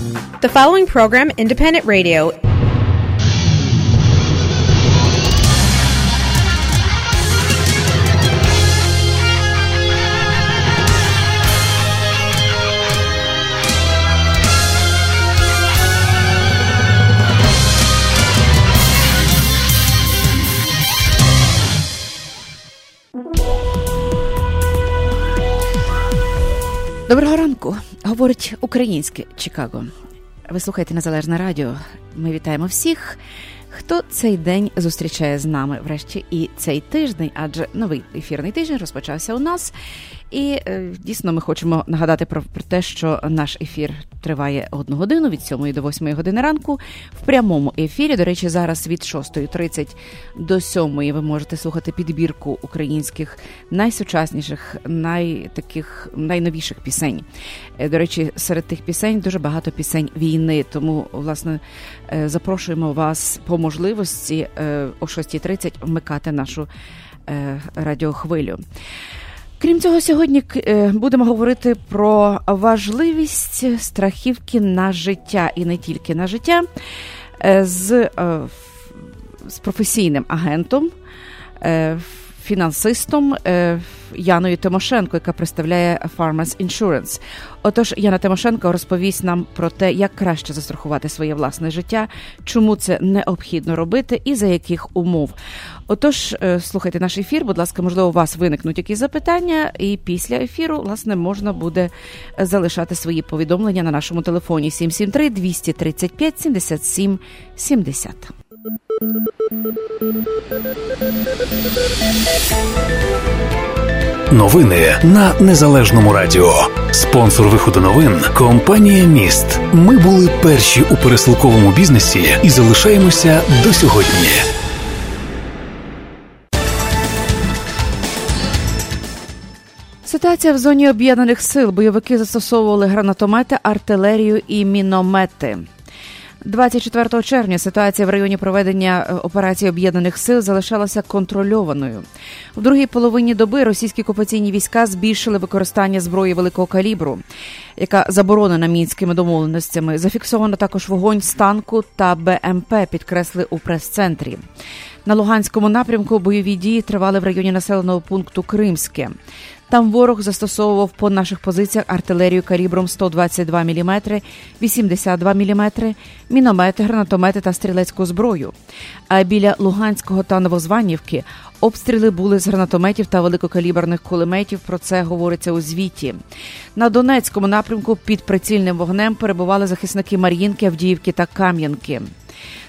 The following program, Independent Radio, Dobrého ранку, говорить українське Чикаго. Ви слухаєте Незалежне Радіо. Ми вітаємо всіх, хто цей день зустрічає з нами врешті і цей тиждень, адже новий ефірний тиждень розпочався у нас. І е, дійсно ми хочемо нагадати про, про те, що наш ефір триває одну годину від 7 до 8 години ранку в прямому ефірі. До речі, зараз від 6.30 до 7 ви можете слухати підбірку українських найсучасніших, найтаких найновіших пісень. Е, До речі, серед тих пісень дуже багато пісень війни. Тому, власне, е, запрошуємо вас по можливості о 6.30 вмикати нашу радіохвилю. Крім цього, сьогодні е, будемо говорити про важливість страхівки на життя і не тільки на життя е, з, е, з професійним агентом, фінансистом Яною Тимошенко, яка представляє Farmers Insurance. Отож, Яна Тимошенко розповість нам про те, як краще застрахувати своє власне життя, чому це необхідно робити і за яких умов. Отож, слухайте наш ефір, будь ласка, можливо, у вас виникнуть якісь запитання, і після ефіру, власне, можна буде залишати свої повідомлення на нашому телефоні 773 235 77 70. Новини на незалежному радіо. Спонсор виходу новин компанія Міст. Ми були перші у пересилковому бізнесі і залишаємося до сьогодні. Ситуація в зоні об'єднаних сил. Бойовики застосовували гранатомети, артилерію і міномети. 24 червня ситуація в районі проведення операції об'єднаних сил залишалася контрольованою. В другій половині доби російські окупаційні війська збільшили використання зброї великого калібру, яка заборонена мінськими домовленостями. Зафіксовано також вогонь з танку та БМП, підкресли у прес-центрі. На Луганському напрямку бойові дії тривали в районі населеного пункту Кримське. Там ворог застосовував по наших позиціях артилерію калібром 122 мм, 82 мм, міномети, гранатомети та стрілецьку зброю. А біля Луганського та Новозванівки обстріли були з гранатометів та великокаліберних кулеметів. Про це говориться у звіті. На Донецькому напрямку під прицільним вогнем перебували захисники Мар'їнки, Авдіївки та Кам'янки.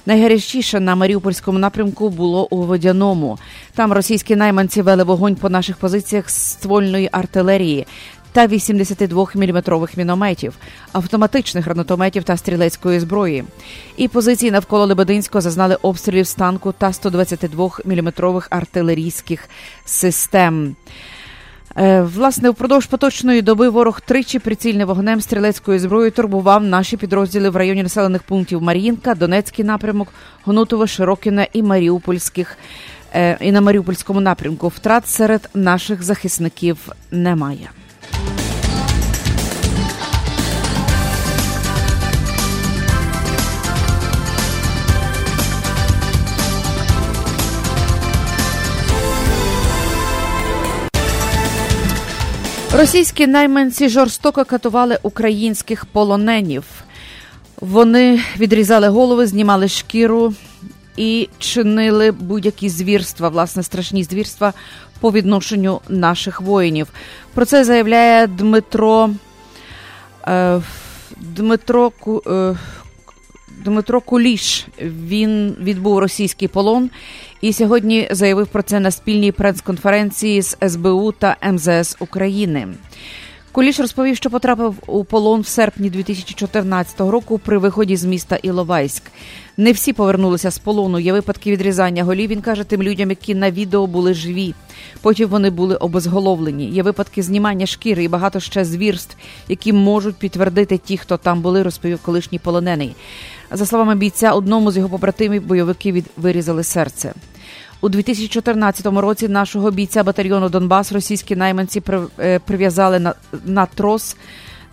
Найгарячіше на Маріупольському напрямку було у водяному. Там російські найманці вели вогонь по наших позиціях з ствольної артилерії та 82-мм мінометів, автоматичних гранатометів та стрілецької зброї. І позиції навколо Лебединського зазнали обстрілів з танку та 122-мм артилерійських систем. Власне, впродовж поточної доби ворог тричі прицільним вогнем стрілецькою зброєю турбував наші підрозділи в районі населених пунктів Мар'їнка, Донецький напрямок, Гнутове, Широкіне і Маріупольських. І на Маріупольському напрямку втрат серед наших захисників немає. Російські найманці жорстоко катували українських полоненів. Вони відрізали голови, знімали шкіру і чинили будь-які звірства, власне, страшні звірства по відношенню наших воїнів. Про це заявляє Дмитро е, Дмитро е, Дмитро Куліш. Він відбув російський полон і сьогодні заявив про це на спільній прес-конференції з СБУ та МЗС України. Куліш розповів, що потрапив у полон в серпні 2014 року при виході з міста Іловайськ. Не всі повернулися з полону. Є випадки відрізання голів. Він каже тим людям, які на відео були живі. Потім вони були обезголовлені. Є випадки знімання шкіри і багато ще звірств, які можуть підтвердити ті, хто там були, розповів колишній полонений. За словами бійця, одному з його побратимів бойовики від вирізали серце. У 2014 році нашого бійця батальйону Донбас російські найманці прив'язали на, на трос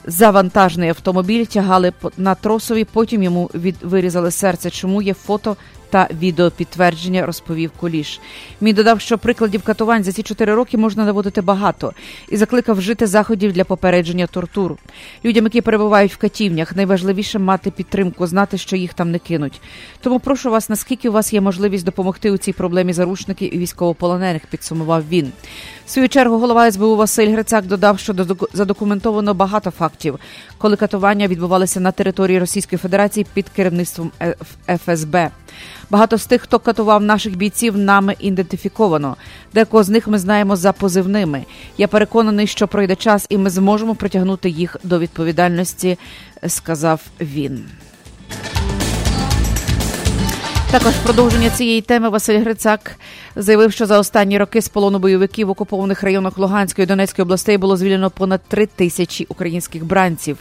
завантажений автомобіль тягали на тросові, потім йому від вирізали серце. Чому є фото та відеопідтвердження, розповів Куліш. Мій додав, що прикладів катувань за ці чотири роки можна наводити багато і закликав вжити заходів для попередження тортур. Людям, які перебувають в катівнях, найважливіше мати підтримку, знати, що їх там не кинуть. Тому прошу вас, наскільки у вас є можливість допомогти у цій проблемі заручників і військовополонених, підсумував він. В свою чергу голова СБУ Василь Грицак додав, що задокументовано багато фактів, коли катування відбувалися на території Російської Федерації під керівництвом ФСБ. Багато з тих, хто катував наших бійців, нами ідентифіковано. Декого з них ми знаємо за позивними. Я переконаний, що пройде час, і ми зможемо притягнути їх до відповідальності, сказав він. Також продовження цієї теми Василь Грицак заявив, що за останні роки з полону бойовиків в окупованих районах Луганської і Донецької областей було звільнено понад три тисячі українських бранців.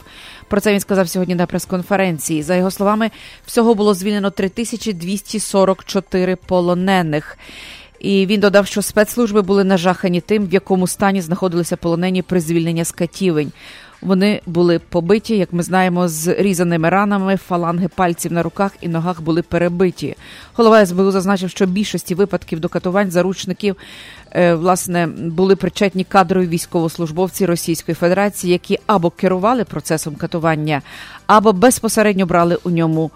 Про це він сказав сьогодні на прес-конференції. За його словами, всього було звільнено 3244 полонених. І він додав, що спецслужби були нажахані тим, в якому стані знаходилися полонені при звільненні з катівень. Вони були побиті, як ми знаємо, з різаними ранами, фаланги пальців на руках і ногах були перебиті. Голова СБУ зазначив, що більшості випадків до катувань заручників е, власне були причетні кадрові військовослужбовці Російської Федерації, які або керували процесом катування, або безпосередньо брали у ньому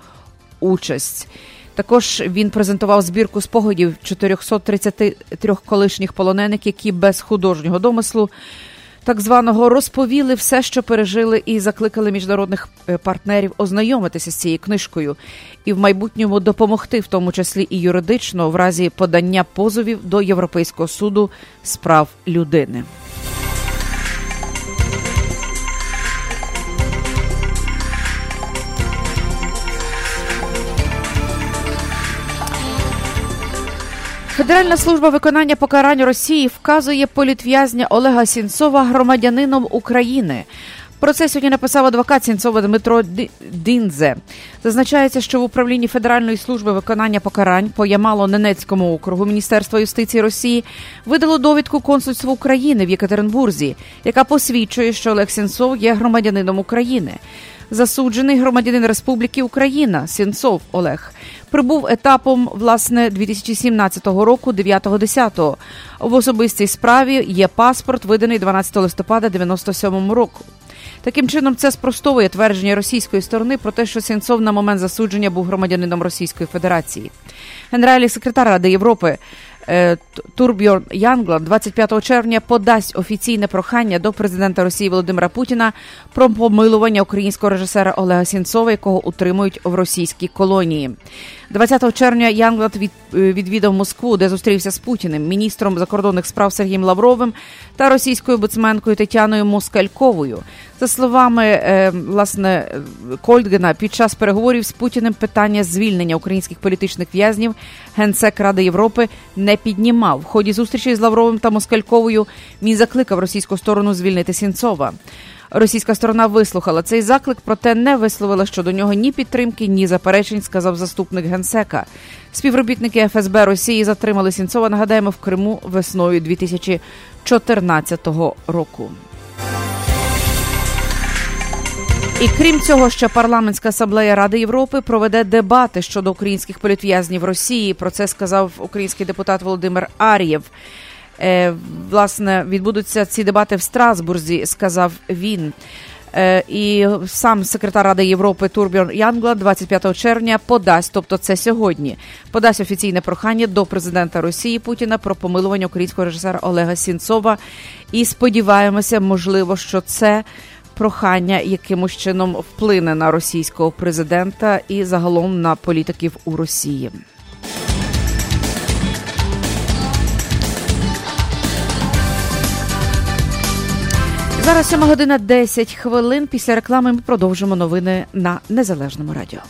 участь. Також він презентував збірку спогадів 433 колишніх полонених, які без художнього домислу так званого розповіли все, що пережили, і закликали міжнародних е, партнерів ознайомитися з цією книжкою і в майбутньому допомогти, в тому числі і юридично, в разі подання позовів до Європейського суду з прав людини. Федеральна служба виконання покарань Росії вказує політв'язня Олега Сінцова громадянином України. Про це сьогодні написав адвокат Сінцова Дмитро Дінзе. Зазначається, що в управлінні Федеральної служби виконання покарань по Ямало-Ненецькому округу Міністерства юстиції Росії видало довідку консульства України в Єкатеринбурзі, яка посвідчує, що Олег Сінцов є громадянином України засуджений громадянин Республіки Україна Сінцов Олег. Прибув етапом власне 2017 року, 9-10. В особистій справі є паспорт, виданий 12 листопада 97 року. Таким чином, це спростовує твердження російської сторони про те, що Сінцов на момент засудження був громадянином Російської Федерації. Генеральний секретар Ради Європи Е, Турбьорн Ягланд 25 червня подасть офіційне прохання до президента Росії Володимира Путіна про помилування українського режисера Олега Сінцова, якого утримують в російській колонії. 20 червня Янгланд від, е, відвідав Москву, де зустрівся з Путіним, міністром закордонних справ Сергієм Лавровим та російською буцменкою Тетяною Москальковою. За словами е, власне Кольдгена, під час переговорів з Путіним питання звільнення українських політичних в'язнів генсек Ради Європи не піднімав. В ході зустрічі з Лавровим та Москальковою він закликав російську сторону звільнити Сінцова. Російська сторона вислухала цей заклик, проте не висловила щодо нього ні підтримки, ні заперечень, сказав заступник генсека. Співробітники ФСБ Росії затримали Сінцова. Нагадаємо в Криму весною 2014 року. І крім цього, ще парламентська асамблея Ради Європи проведе дебати щодо українських політв'язнів Росії. Про це сказав український депутат Володимир Ар'єв. Е, власне, відбудуться ці дебати в Страсбурзі, сказав він. Е, і сам секретар Ради Європи Турбіон Янгла 25 червня подасть, тобто це сьогодні, подасть офіційне прохання до президента Росії Путіна про помилування українського режисера Олега Сінцова. І сподіваємося, можливо, що це прохання якимось чином вплине на російського президента і загалом на політиків у Росії. Зараз 7 година 10 хвилин. Після реклами ми продовжимо новини на незалежному радіо.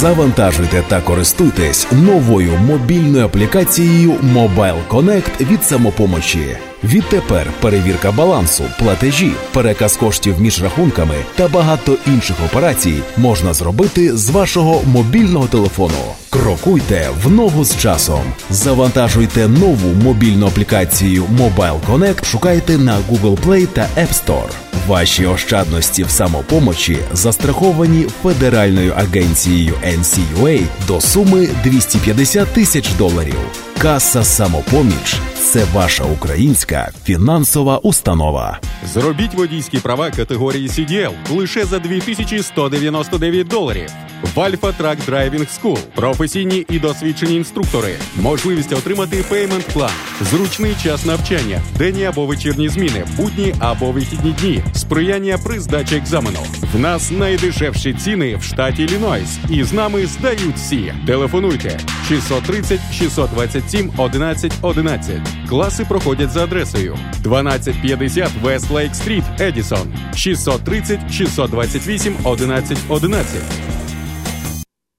Завантажуйте та користуйтесь новою мобільною аплікацією Mobile Connect від самопомочі. Відтепер перевірка балансу, платежі, переказ коштів між рахунками та багато інших операцій можна зробити з вашого мобільного телефону. Крокуйте в ногу з часом. Завантажуйте нову мобільну аплікацію Mobile Connect, шукайте на Google Play та App Store. Ваші ощадності в самопомочі застраховані Федеральною агенцією NCUA до суми 250 тисяч доларів. Каса самопоміч це ваша українська фінансова установа. Зробіть водійські права категорії CDL лише за 2199 доларів. В Alpha Truck Driving School професійні і досвідчені інструктори, можливість отримати payment plan, зручний час навчання, денні або вечірні зміни, будні або вихідні дні, сприяння при здачі екзамену. В нас найдешевші ціни в штаті Іллінойс. І з нами здають всі. Телефонуйте 630 627 11 11. Класи проходять за адресою 1250 West Lake Street, Addison 630 628 11 11.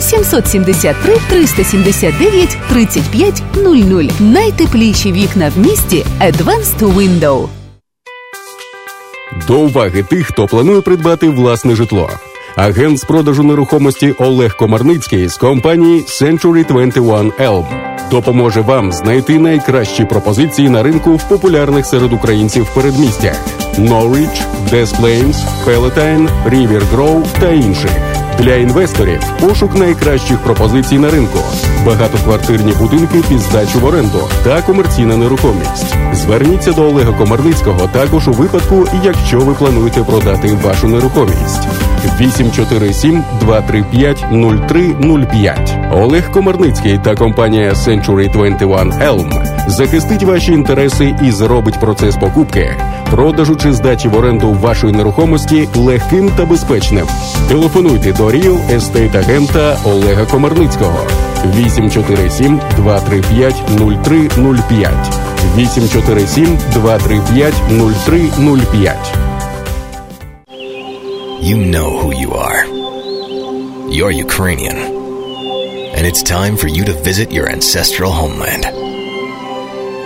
773 379 35 00. Найтепліші вікна в місті Advanced Window. До уваги тих, хто планує придбати власне житло. Агент з продажу нерухомості Олег Комарницький з компанії Century 21 Elm допоможе вам знайти найкращі пропозиції на ринку в популярних серед українців передмістях Norwich, Des Plains, Palatine, River Grove та інших. Для інвесторів. Пошук найкращих пропозицій на ринку, багатоквартирні будинки під здачу в оренду та комерційна нерухомість. Зверніться до Олега Комарницького також у випадку, якщо ви плануєте продати вашу нерухомість. 847 235 0305 Олег Комарницький та компанія Century 21 Elm. Захистить ваші інтереси і зробить процес покупки, продажу чи здачі в оренду вашої нерухомості легким та безпечним. Телефонуйте до Real Estate агента Олега Комарницького 847 235 0305 847 235 0305 You know who you are. You're Ukrainian. And it's time for you to visit your ancestral homeland.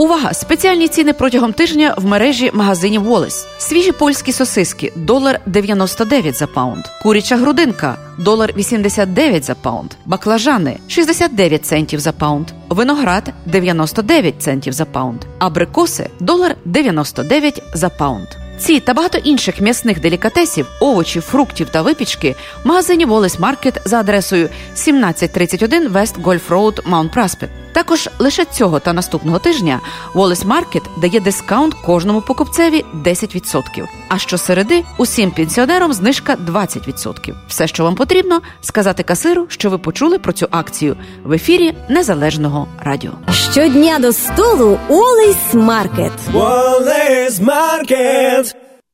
Увага! Спеціальні ціни протягом тижня в мережі магазинів Wally's. Свіжі польські сосиски долар 99 за pound. Куряча грудинка долар 89 за pound. Баклажани 69 центів за pound. Виноград 99 центів за pound. Абрикоси долар 99 за pound. Ці та багато інших м'ясних делікатесів, овочів, фруктів та випічки в магазині Wally's Market за адресою 1731 West Golf Road, Mount Prospect. Також лише цього та наступного тижня Wally's Market дає discount кожному покупцеві 10%. А щосереди усім пенсіонерам знижка 20%. Все, що вам потрібно, сказати касиру, що ви почули про цю акцію в ефірі Незалежного радіо. Щодня до столу Олейс Маркет. Wallace Market.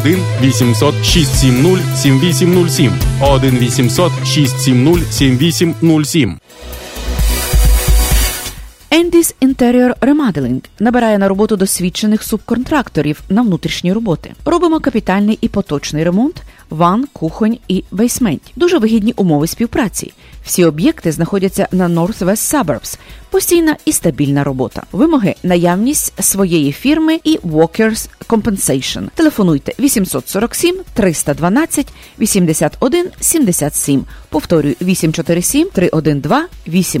1 800 670 7807 1 800 670 7807 Endis Interior Remodeling набирає на роботу досвідчених субконтракторів на внутрішні роботи. Робимо капітальний і поточний ремонт, ван, кухонь і бейсмент. Дуже вигідні умови співпраці. Всі об'єкти знаходяться на Northwest Suburbs. Постійна і стабільна робота. Вимоги наявність своєї фірми і Walkers Compensation. Телефонуйте 847 312 81 77. Повторюю 847 312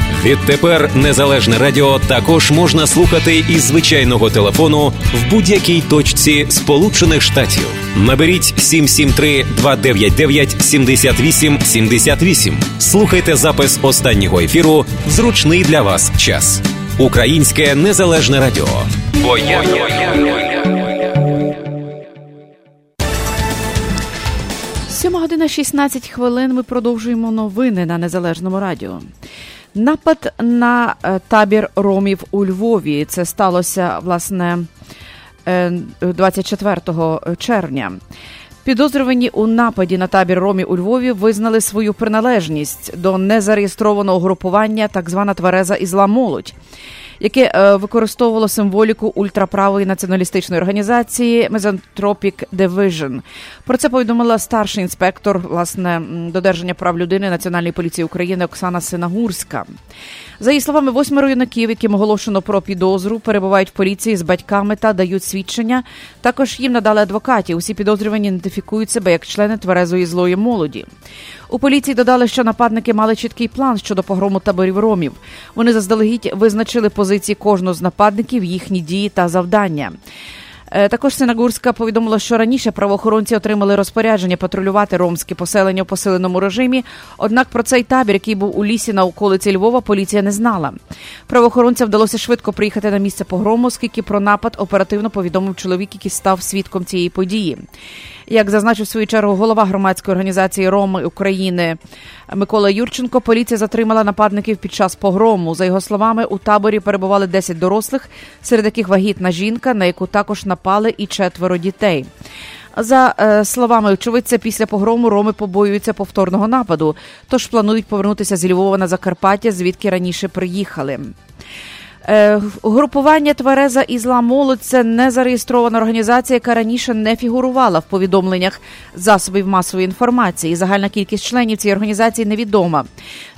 Відтепер Незалежне Радіо також можна слухати із звичайного телефону в будь-якій точці Сполучених Штатів. Наберіть 773-299-78-78. Слухайте запис останнього ефіру в зручний для вас час. Українське незалежне радіо. Бо я... Сьома година 16 хвилин. Ми продовжуємо новини на незалежному радіо. Напад на е, табір ромів у Львові. Це сталося власне е, 24 червня. Підозрювані у нападі на табір ромів у Львові визнали свою приналежність до незареєстрованого групування, так звана твереза ізла молодь яке е, використовувало символіку ультраправої націоналістичної організації Mesanthropic Division. Про це повідомила старший інспектор власне додержання прав людини Національної поліції України Оксана Синагурська. За її словами, восьмеро юнаків, яким оголошено про підозру, перебувають в поліції з батьками та дають свідчення. Також їм надали адвокатів. Усі підозрювані ідентифікують себе як члени тверезої злої молоді. У поліції додали, що нападники мали чіткий план щодо погрому таборів ромів. Вони заздалегідь визначили позиції кожного з нападників, їхні дії та завдання. Е, також Синагурська повідомила, що раніше правоохоронці отримали розпорядження патрулювати ромське поселення у посиленому режимі. Однак про цей табір, який був у лісі на околиці Львова, поліція не знала. Правоохоронцям вдалося швидко приїхати на місце погрому, оскільки про напад оперативно повідомив чоловік, який став свідком цієї події. Як зазначив свою чергу голова громадської організації Роми України Микола Юрченко, поліція затримала нападників під час погрому. За його словами, у таборі перебували 10 дорослих, серед яких вагітна жінка, на яку також напали і четверо дітей. За е, словами очевидця, після погрому роми побоюються повторного нападу, тож планують повернутися з Львова на Закарпаття, звідки раніше приїхали. Е, групування Твереза Ізла Молодь це організація, яка раніше не фігурувала в повідомленнях засобів масової інформації. Загальна кількість членів цієї організації невідома.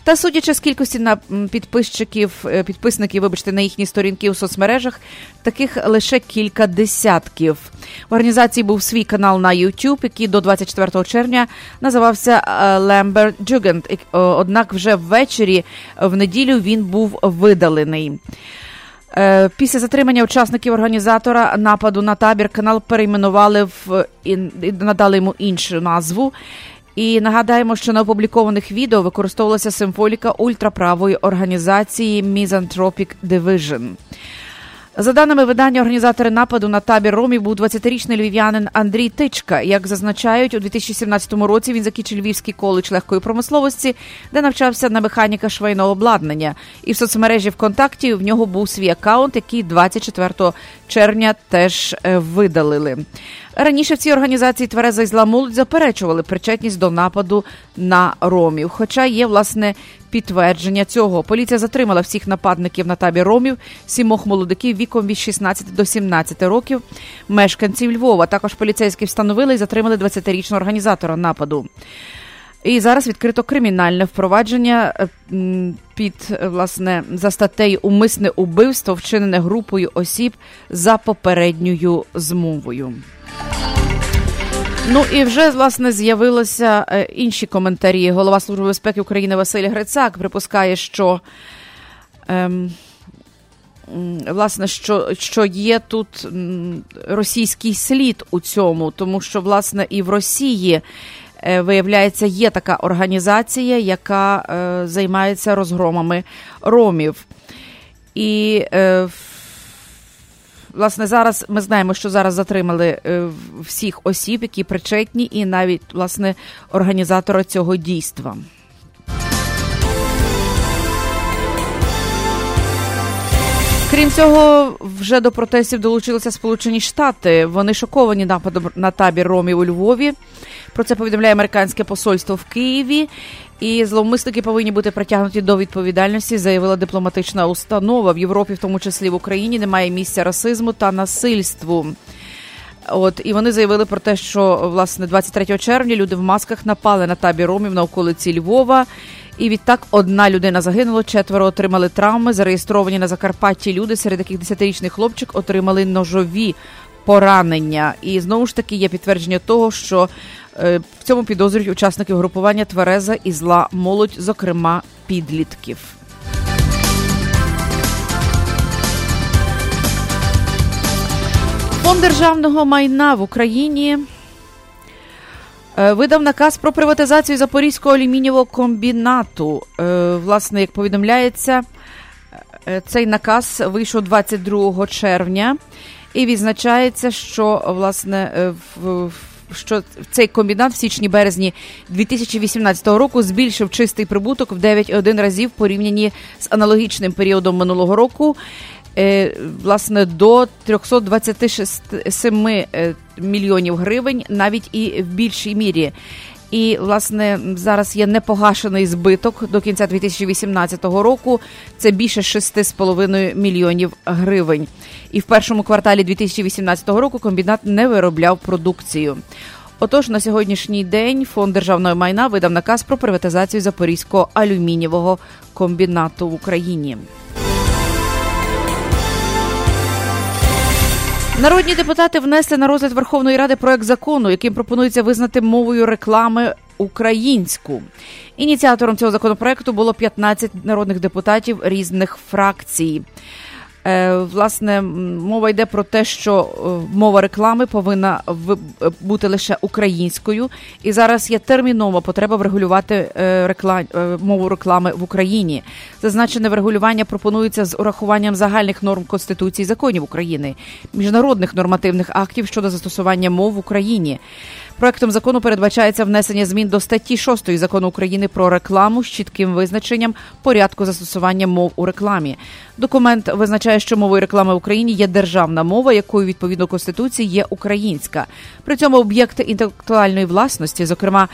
Та судячи з кількості на підписчиків, е, підписників, вибачте, на їхні сторінки у соцмережах, таких лише кілька десятків. В організації був свій канал на YouTube, який до 24 червня називався Lambert Jugend. Однак вже ввечері в неділю він був видалений. Е, після затримання учасників організатора нападу на табір канал перейменували в і надали йому іншу назву. І нагадаємо, що на опублікованих відео використовувалася символіка ультраправої організації Misanthropic Division. За даними видання, організатори нападу на табір ромів був 20-річний львів'янин Андрій Тичка. Як зазначають, у 2017 році він закінчив Львівський коледж легкої промисловості, де навчався на механіка швейного обладнання. І в соцмережі ВКонтакті в нього був свій аккаунт, який 24 червня теж е, видалили. Раніше в цій організації Твереза і зла заперечували причетність до нападу на ромів. Хоча є власне підтвердження цього. Поліція затримала всіх нападників на табір ромів, сімох молодиків віком від 16 до 17 років, мешканців Львова. Також поліцейські встановили і затримали 20-річного організатора нападу. І зараз відкрито кримінальне впровадження е, під власне за статтею умисне убивство, вчинене групою осіб за попередньою змовою. Ну і вже власне з'явилися е, інші коментарі. Голова служби безпеки України Василь Грицак припускає, що ем, власне, що, що є тут російський слід у цьому, тому що власне і в Росії. Е, виявляється, є така організація, яка е, займається розгромами ромів. І е, Власне, зараз ми знаємо, що зараз затримали всіх осіб, які причетні, і навіть власне організатора цього дійства. Крім цього, вже до протестів долучилися Сполучені Штати. Вони шоковані нападом на табір ромів у Львові. Про це повідомляє американське посольство в Києві. І зловмисники повинні бути притягнуті до відповідальності, заявила дипломатична установа в Європі, в тому числі в Україні, немає місця расизму та насильству. От і вони заявили про те, що власне 23 червня люди в масках напали на табір ромів на околиці Львова. І відтак одна людина загинула, четверо отримали травми. Зареєстровані на Закарпатті люди, серед яких 10-річний хлопчик отримали ножові поранення. І знову ж таки є підтвердження того, що е, в цьому підозрюють учасники групування Твереза і зла молодь, зокрема підлітків. Фонд державного майна в Україні е, видав наказ про приватизацію Запорізького алюмінієвого комбінату. Е, власне, як повідомляється, е, цей наказ вийшов 22 червня і відзначається, що власне в що цей комбінат в січні березні 2018 року збільшив чистий прибуток в 9,1 разів порівняні з аналогічним періодом минулого року. Власне, до 327 мільйонів гривень, навіть і в більшій мірі. І, власне, зараз є непогашений збиток до кінця 2018 року. Це більше 6,5 мільйонів гривень. І в першому кварталі 2018 року комбінат не виробляв продукцію. Отож, на сьогоднішній день фонд державного майна видав наказ про приватизацію Запорізького алюмінієвого комбінату в Україні. Народні депутати внесли на розгляд Верховної Ради проект закону, яким пропонується визнати мовою реклами українську. Ініціатором цього законопроекту було 15 народних депутатів різних фракцій. Е, власне, мова йде про те, що е, мова реклами повинна е, бути лише українською, і зараз є термінова потреба врегулювати реклам... мову реклами в Україні. Зазначене врегулювання пропонується з урахуванням загальних норм Конституції законів України, міжнародних нормативних актів щодо застосування мов в Україні. Проектом закону передбачається внесення змін до статті 6 закону України про рекламу з чітким визначенням порядку застосування мов у рекламі. Документ визначає, що мовою реклами в Україні є державна мова, якою відповідно конституції є українська. При цьому об'єкти інтелектуальної власності, зокрема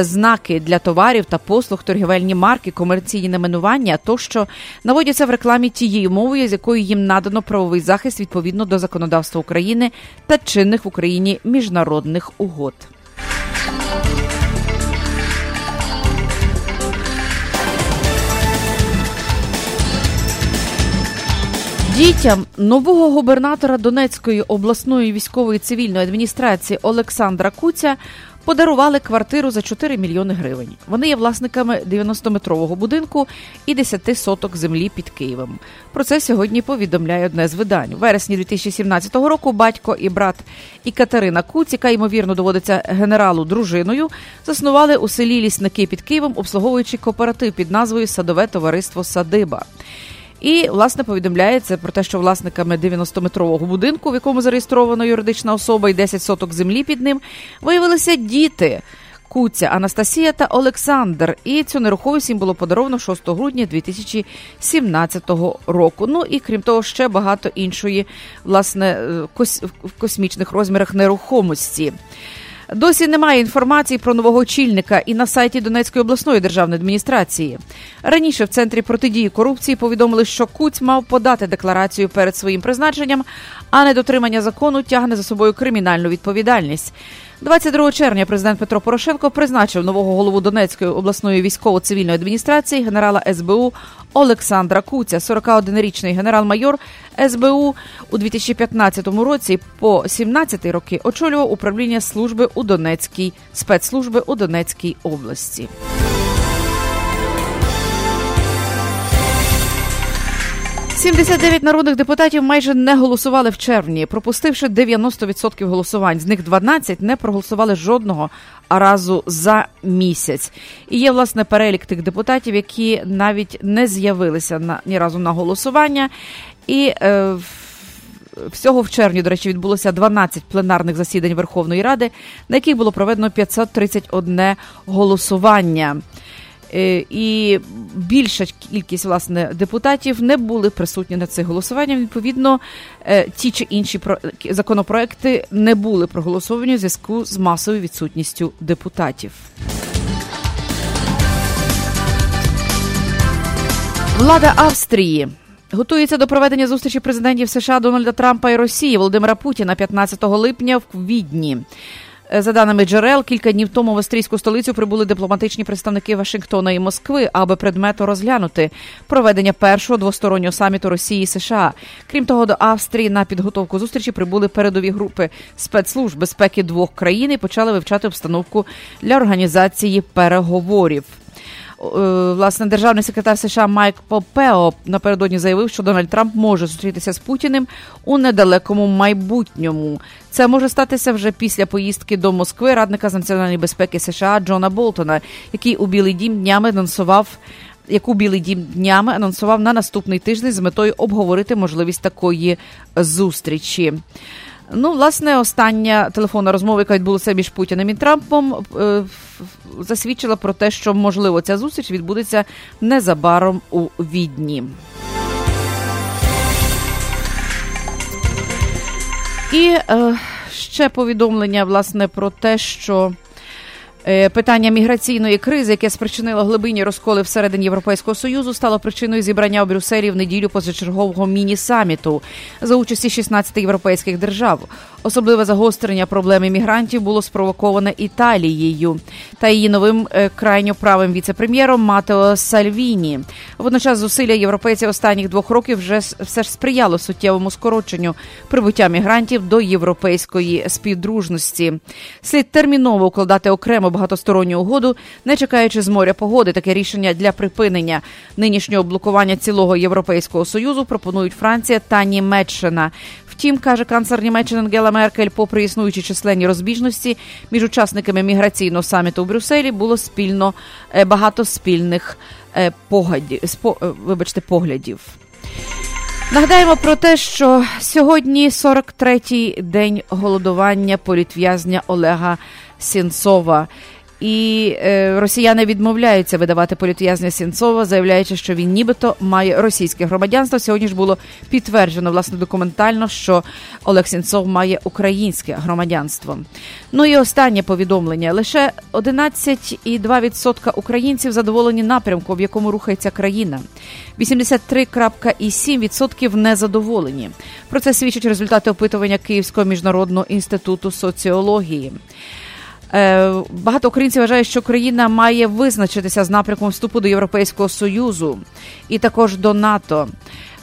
знаки для товарів та послуг, торгівельні марки, комерційні наменування, тощо наводяться в рекламі тією мовою, з якою їм надано правовий захист відповідно до законодавства України та чинних в Україні міжнародних угод. Дітям нового губернатора Донецької обласної військової цивільної адміністрації Олександра Куця подарували квартиру за 4 мільйони гривень. Вони є власниками 90-метрового будинку і 10 соток землі під Києвом. Про це сьогодні повідомляє одне з видань. У вересні 2017 року батько і брат і Катерина Куць, яка ймовірно доводиться генералу дружиною, заснували у селі Лісники під Києвом, обслуговуючи кооператив під назвою Садове товариство Садиба. І власне повідомляється про те, що власниками 90-метрового будинку, в якому зареєстрована юридична особа і 10 соток землі під ним, виявилися діти. Куця Анастасія та Олександр, і цю нерухомість їм було подаровано 6 грудня 2017 року. Ну і крім того, ще багато іншої власне е, в космічних розмірах нерухомості. Досі немає інформації про нового очільника і на сайті Донецької обласної державної адміністрації. Раніше в центрі протидії корупції повідомили, що Куць мав подати декларацію перед своїм призначенням, а недотримання закону тягне за собою кримінальну відповідальність. 22 червня президент Петро Порошенко призначив нового голову Донецької обласної військово-цивільної адміністрації генерала СБУ Олександра Куця, 41-річний генерал-майор СБУ у 2015 році по 17 роки очолював управління служби у Донецькій спецслужби у Донецькій області. 79 народних депутатів майже не голосували в червні, пропустивши 90% голосувань. З них 12 не проголосували жодного разу за місяць. І є власне перелік тих депутатів, які навіть не з'явилися на ні разу на голосування. І е, Всього в червні, до речі, відбулося 12 пленарних засідань Верховної Ради, на яких було проведено 531 голосування. Е, і більша кількість власне депутатів не були присутні на цих голосуваннях. Відповідно, е, ті чи інші законопроекти не були проголосовані у зв'язку з масовою відсутністю депутатів. Влада Австрії готується до проведення зустрічі президентів США Дональда Трампа і Росії Володимира Путіна 15 липня в Відні. Е, за даними джерел, кілька днів тому в австрійську столицю прибули дипломатичні представники Вашингтона і Москви, аби предмету розглянути проведення першого двостороннього саміту Росії і США. Крім того, до Австрії на підготовку зустрічі прибули передові групи спецслужб безпеки двох країн і почали вивчати обстановку для організації переговорів. Е, власне державний секретар США Майк Попео напередодні заявив, що Дональд Трамп може зустрітися з Путіним у недалекому майбутньому. Це може статися вже після поїздки до Москви радника з національної безпеки США Джона Болтона, який у Білий Дім днями анонсував. Яку Білий Дім днями анонсував на наступний тиждень з метою обговорити можливість такої зустрічі. Ну, власне, остання телефонна розмова, яка відбулася між Путіним і Трампом, е, засвідчила про те, що можливо ця зустріч відбудеться незабаром у відні. І е, ще повідомлення власне про те, що питання міграційної кризи, яке спричинило глибинні розколи всередині Європейського союзу, стало причиною зібрання у Брюсселі в неділю позачергового міні-саміту за участі 16 європейських держав. Особливе загострення проблеми мігрантів було спровоковане Італією та її новим е, крайньо правим віце-прем'єром Матео Сальвіні. Водночас зусилля європейців останніх двох років вже все ж сприяло суттєвому скороченню прибуття мігрантів до європейської співдружності. Слід терміново укладати окремо багатосторонню угоду, не чекаючи з моря погоди. Таке рішення для припинення нинішнього блокування цілого європейського союзу пропонують Франція та Німеччина. Втім, каже канцлер Німеччини Ангела Меркель, попри існуючі численні розбіжності між учасниками міграційного саміту у Брюсселі було спільно е, багато спільних е, погодів, е, вибачте, поглядів. Нагадаємо про те, що сьогодні 43-й день голодування політв'язня Олега Сінцова. І е, росіяни відмовляються видавати політв'язня Сінцова, заявляючи, що він нібито має російське громадянство. Сьогодні ж було підтверджено власне документально, що Олег Сінцов має українське громадянство. Ну і останнє повідомлення: лише 11,2% українців задоволені напрямку, в якому рухається країна. 83,7% незадоволені. Про це свідчать результати опитування Київського міжнародного інституту соціології. Е, багато українців вважають, що країна має визначитися з напрямком вступу до Європейського союзу і також до НАТО.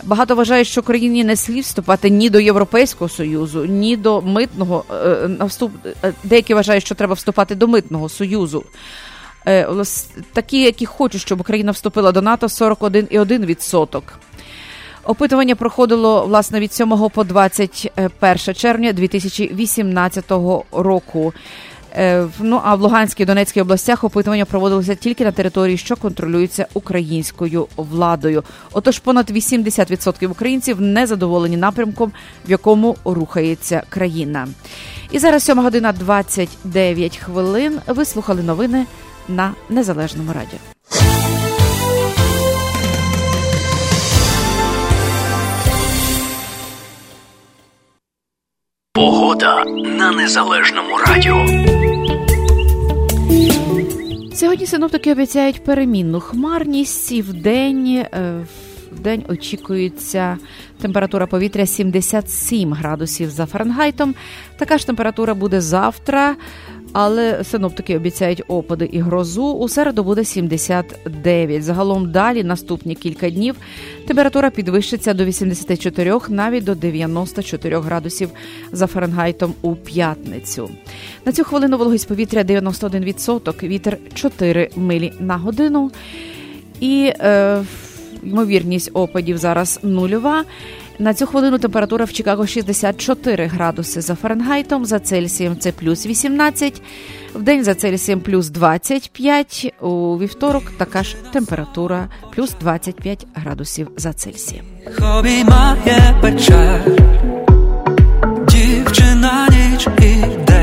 Багато вважають, що країні не слід вступати ні до Європейського союзу, ні до митного е, вступ. Е, деякі вважають, що треба вступати до митного союзу. Такі, які хочуть, щоб Україна вступила до НАТО, 41,1%. Опитування проходило власне від 7 по 21 червня 2018 року. Е, ну а в Луганській і Донецькій областях опитування проводилися тільки на території, що контролюється українською владою. Отож, понад 80% українців не задоволені напрямком, в якому рухається країна. І зараз 7 година 29 хвилин. Ви слухали новини на незалежному радіо. Погода на незалежному радіо. Сьогодні синоптики обіцяють перемінну хмарність і в день. Е, в день очікується температура повітря 77 градусів за Фаренгайтом. Така ж температура буде завтра але синоптики обіцяють опади і грозу. У середу буде 79. Загалом далі наступні кілька днів температура підвищиться до 84, навіть до 94 градусів за Фаренгайтом у п'ятницю. На цю хвилину вологість повітря 91%, вітер 4 милі на годину. І е, ймовірність опадів зараз нульова. На цю хвилину температура в Чикаго 64 градуси за Фаренгайтом, за Цельсієм це плюс 18, в день за Цельсієм плюс 25, у вівторок така ж температура плюс 25 градусів за Цельсієм. Обіймає печаль, дівчина ніч іде,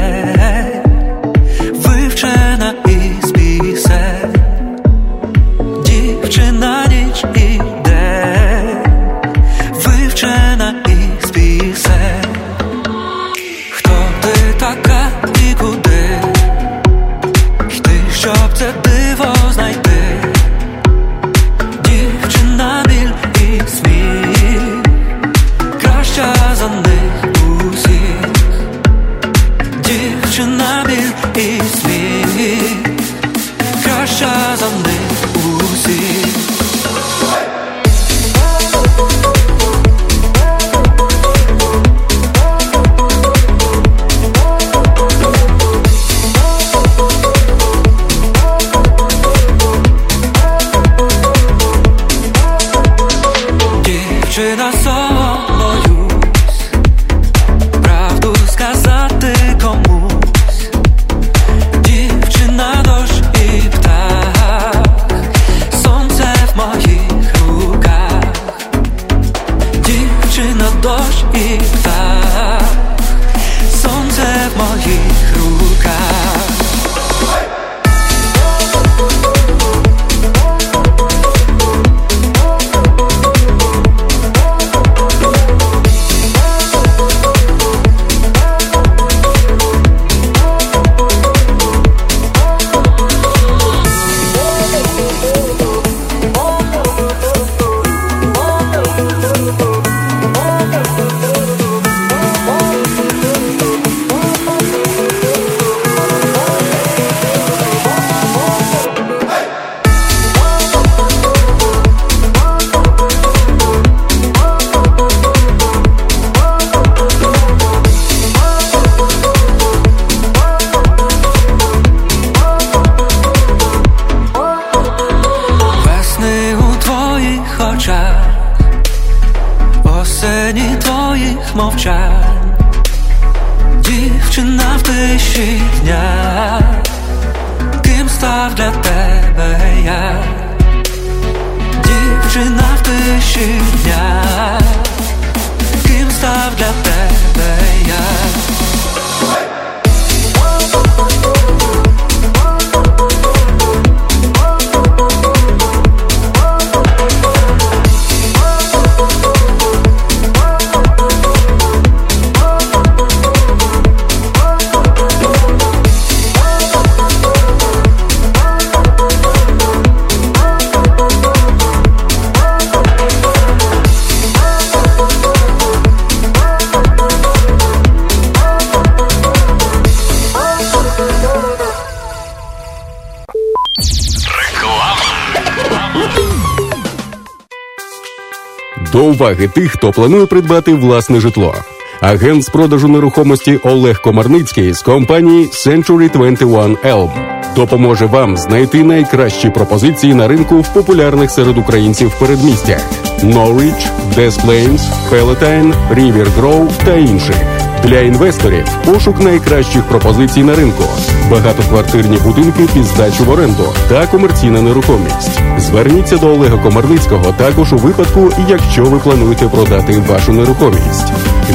До уваги тих, хто планує придбати власне житло. Агент з продажу нерухомості Олег Комарницький з компанії Century 21 Elm допоможе вам знайти найкращі пропозиції на ринку в популярних серед українців передмістях Norwich, Des Plains, Palatine, River Grove та інших. Для інвесторів. Пошук найкращих пропозицій на ринку, багатоквартирні будинки під здачу в оренду та комерційна нерухомість. Зверніться до Олега Комарницького також у випадку, якщо ви плануєте продати вашу нерухомість.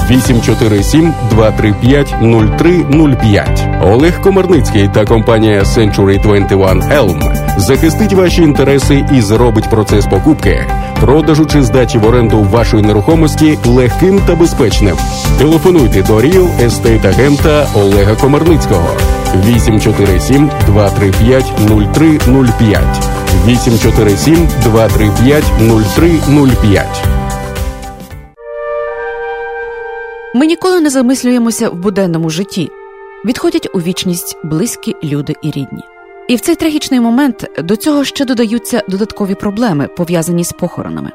847 235 0305 Олег Комарницький та компанія Century 21 Elm. Захистить ваші інтереси і зробить процес покупки, продажу чи здачі в оренду вашої нерухомості легким та безпечним. Телефонуйте до Real Estate агента Олега Комарницького 847 235 0305 847 235 0305 Ми ніколи не замислюємося в буденному житті. Відходять у вічність близькі люди і рідні. І в цей трагічний момент до цього ще додаються додаткові проблеми, пов'язані з похоронами.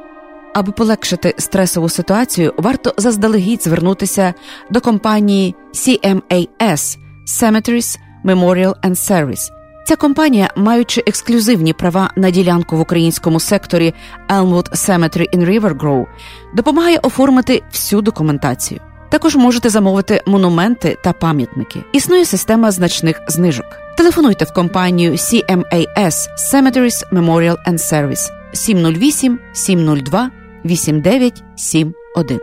Аби полегшити стресову ситуацію, варто заздалегідь звернутися до компанії CMAS Cemeteries Memorial and Service. Ця компанія, маючи ексклюзивні права на ділянку в українському секторі Elmwood Cemetery in River Grove, допомагає оформити всю документацію. Також можете замовити монументи та пам'ятники. Існує система значних знижок. Телефонуйте в компанію CMAS Cemeteries Memorial and Service 708 702 8971.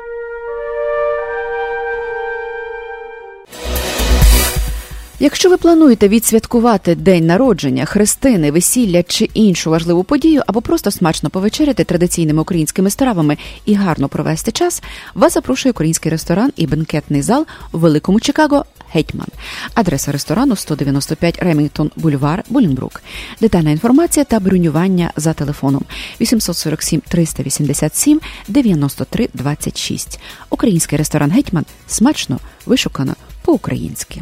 Якщо ви плануєте відсвяткувати день народження, хрестини, весілля чи іншу важливу подію, або просто смачно повечеряти традиційними українськими стравами і гарно провести час, вас запрошує український ресторан і бенкетний зал у Великому Чикаго Гетьман. Адреса ресторану 195 Ремінгтон Бульвар, Булінбрук. Детальна інформація та бронювання за телефоном 847 387 93 26. Український ресторан Гетьман смачно вишукано по-українськи.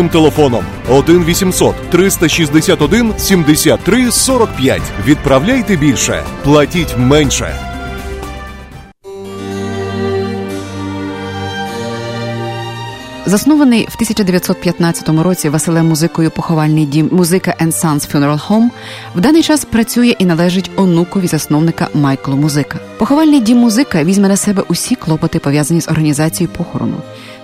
телефоном 1 800 361 73 45. Відправляйте більше, платіть менше. Заснований в 1915 році Василем музикою поховальний дім Музика and Sons Funeral Home в даний час працює і належить онукові засновника Майклу Музика. Поховальний дім музика візьме на себе усі клопоти пов'язані з організацією похорону.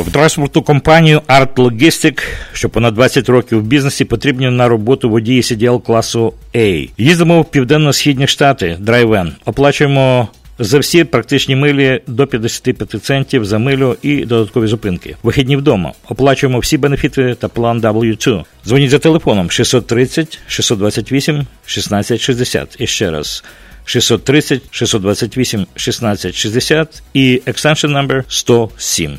В транспортну компанію Art Logistic, що понад 20 років в бізнесі, потрібні на роботу водії CDL класу A. Їздимо в південно-східні штати, драйвен. Оплачуємо за всі практичні милі до 55 центів за милю і додаткові зупинки. Вихідні вдома. Оплачуємо всі бенефіти та план W2. Дзвоніть за телефоном 630 628 1660. І ще раз. 630 628 1660 і extension number 107.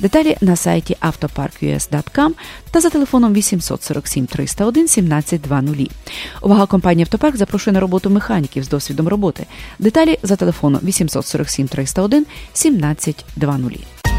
Деталі на сайті автопарк.us.com та за телефоном 847 301 1720. Увага компанії Автопарк запрошує на роботу механіків з досвідом роботи. Деталі за телефоном 847 301 1720.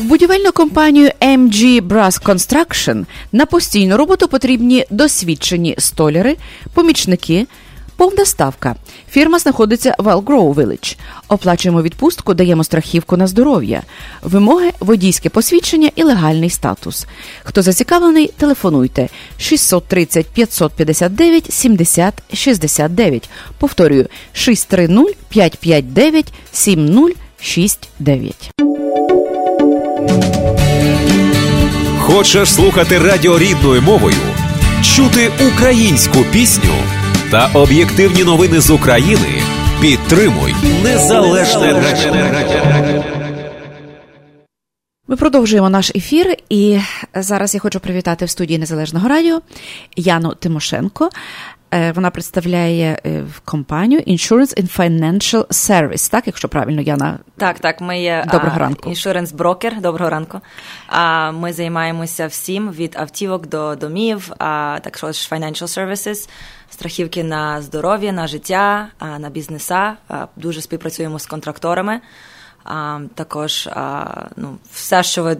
В будівельну компанію MG Brass Construction на постійну роботу потрібні досвідчені столяри, помічники, повна ставка. Фірма знаходиться в Algrove Village. Оплачуємо відпустку, даємо страхівку на здоров'я, вимоги, водійське посвідчення і легальний статус. Хто зацікавлений, телефонуйте 630 559 70 69. Повторюю 630 559 7069. Хочеш слухати радіо рідною мовою, чути українську пісню та об'єктивні новини з України? Підтримуй незалежне радіо. Ми продовжуємо наш ефір, і зараз я хочу привітати в студії Незалежного радіо Яну Тимошенко. Вона представляє компанію Insurance and Financial Service, так, якщо правильно Яна. Так, так, ми є Доброго ранку. insurance брокер. Доброго ранку. А ми займаємося всім від автівок до домів, а також financial services, страхівки на здоров'я, на життя, на бізнеса. Дуже співпрацюємо з контракторами. Також ну, все, що ви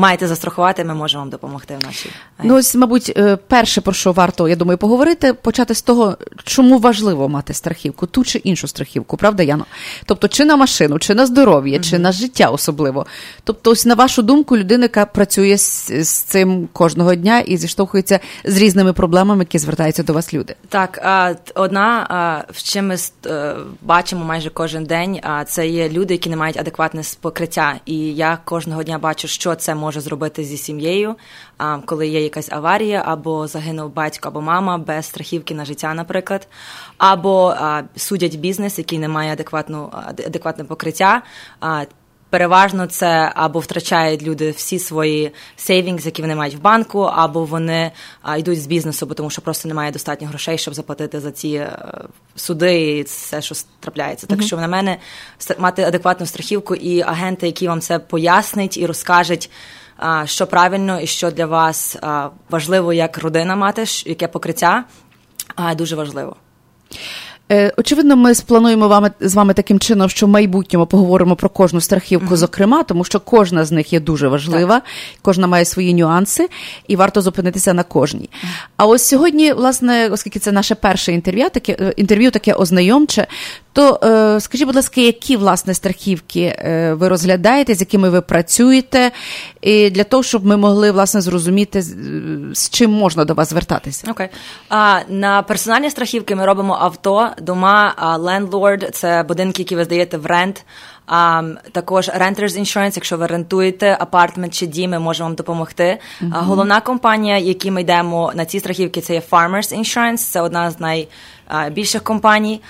маєте застрахувати, ми можемо вам допомогти в нашій. Ну, ось, мабуть, е, перше, про що варто, я думаю, поговорити, почати з того, чому важливо мати страхівку, ту чи іншу страхівку, правда, Яно? Тобто, чи на машину, чи на здоров'я, mm-hmm. чи на життя особливо. Тобто, ось на вашу думку, людина, яка працює з, з цим кожного дня і зіштовхується з різними проблемами, які звертаються до вас люди. Так, одна, в чим ми е, бачимо майже кожен день, це є люди, які не мають адекватне покриття. І я кожного дня бачу, що це може зробити зі сім'єю, коли є якась аварія, або загинув батько або мама без страхівки на життя, наприклад, або судять бізнес, який не має адекватну адекватне покриття. Переважно це або втрачають люди всі свої сейвінгс, які вони мають в банку, або вони йдуть з бізнесу, бо тому що просто немає достатньо грошей, щоб заплатити за ці е, суди і все, що трапляється. Так mm-hmm. що на мене мати адекватну страхівку і агенти, які вам це пояснять і розкажуть, що правильно і що для вас важливо як родина мати, яке покриття, дуже важливо. Е, очевидно, ми сплануємо вами з вами таким чином, що в майбутньому поговоримо про кожну страхівку, зокрема, тому що кожна з них є дуже важлива, так. кожна має свої нюанси, і варто зупинитися на кожній. А ось сьогодні, власне, оскільки це наше перше інтерв'ю, таке е, інтерв'ю таке ознайомче, то е, скажіть, будь ласка, які власне страхівки е, ви розглядаєте, з якими ви працюєте, і для того, щоб ми могли власне зрозуміти, з, чим можна до вас звертатися? Окей. Okay. А на персональні страхівки ми робимо авто, дома, landlord це будинки, які ви здаєте в rent. А, Також Renters Insurance, якщо ви рентуєте apartment чи дім, ми можемо вам допомогти. А, Головна компанія, які ми йдемо на ці страхівки, це є Farmers Insurance, це одна з най більших компаній.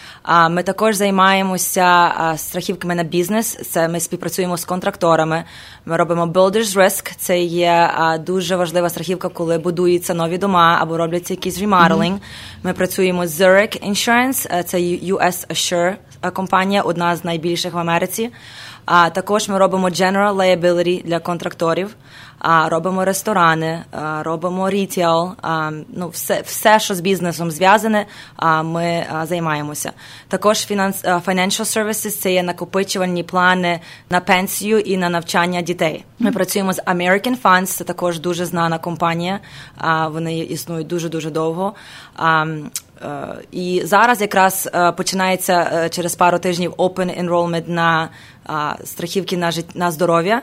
Ми також займаємося страхівками на бізнес. Це ми співпрацюємо з контракторами. Ми робимо Builders Risk. Це є дуже важлива страхівка, коли будуються нові дома або робляться якийсь ремарелінг. Mm-hmm. Ми працюємо з Zurich Insurance, це US Assure компанія, одна з найбільших в Америці. А також ми робимо General Liability для контракторів а, робимо ресторани, а, робимо рітіл, а, ну все, все, що з бізнесом зв'язане, а, ми займаємося. Також фінанс, Financial Services – це є накопичувальні плани на пенсію і на навчання дітей. Ми працюємо з American Funds, це також дуже знана компанія. Вони існують дуже дуже довго. А, і зараз якраз починається через пару тижнів open enrollment на страхівки на жит... на здоров'я.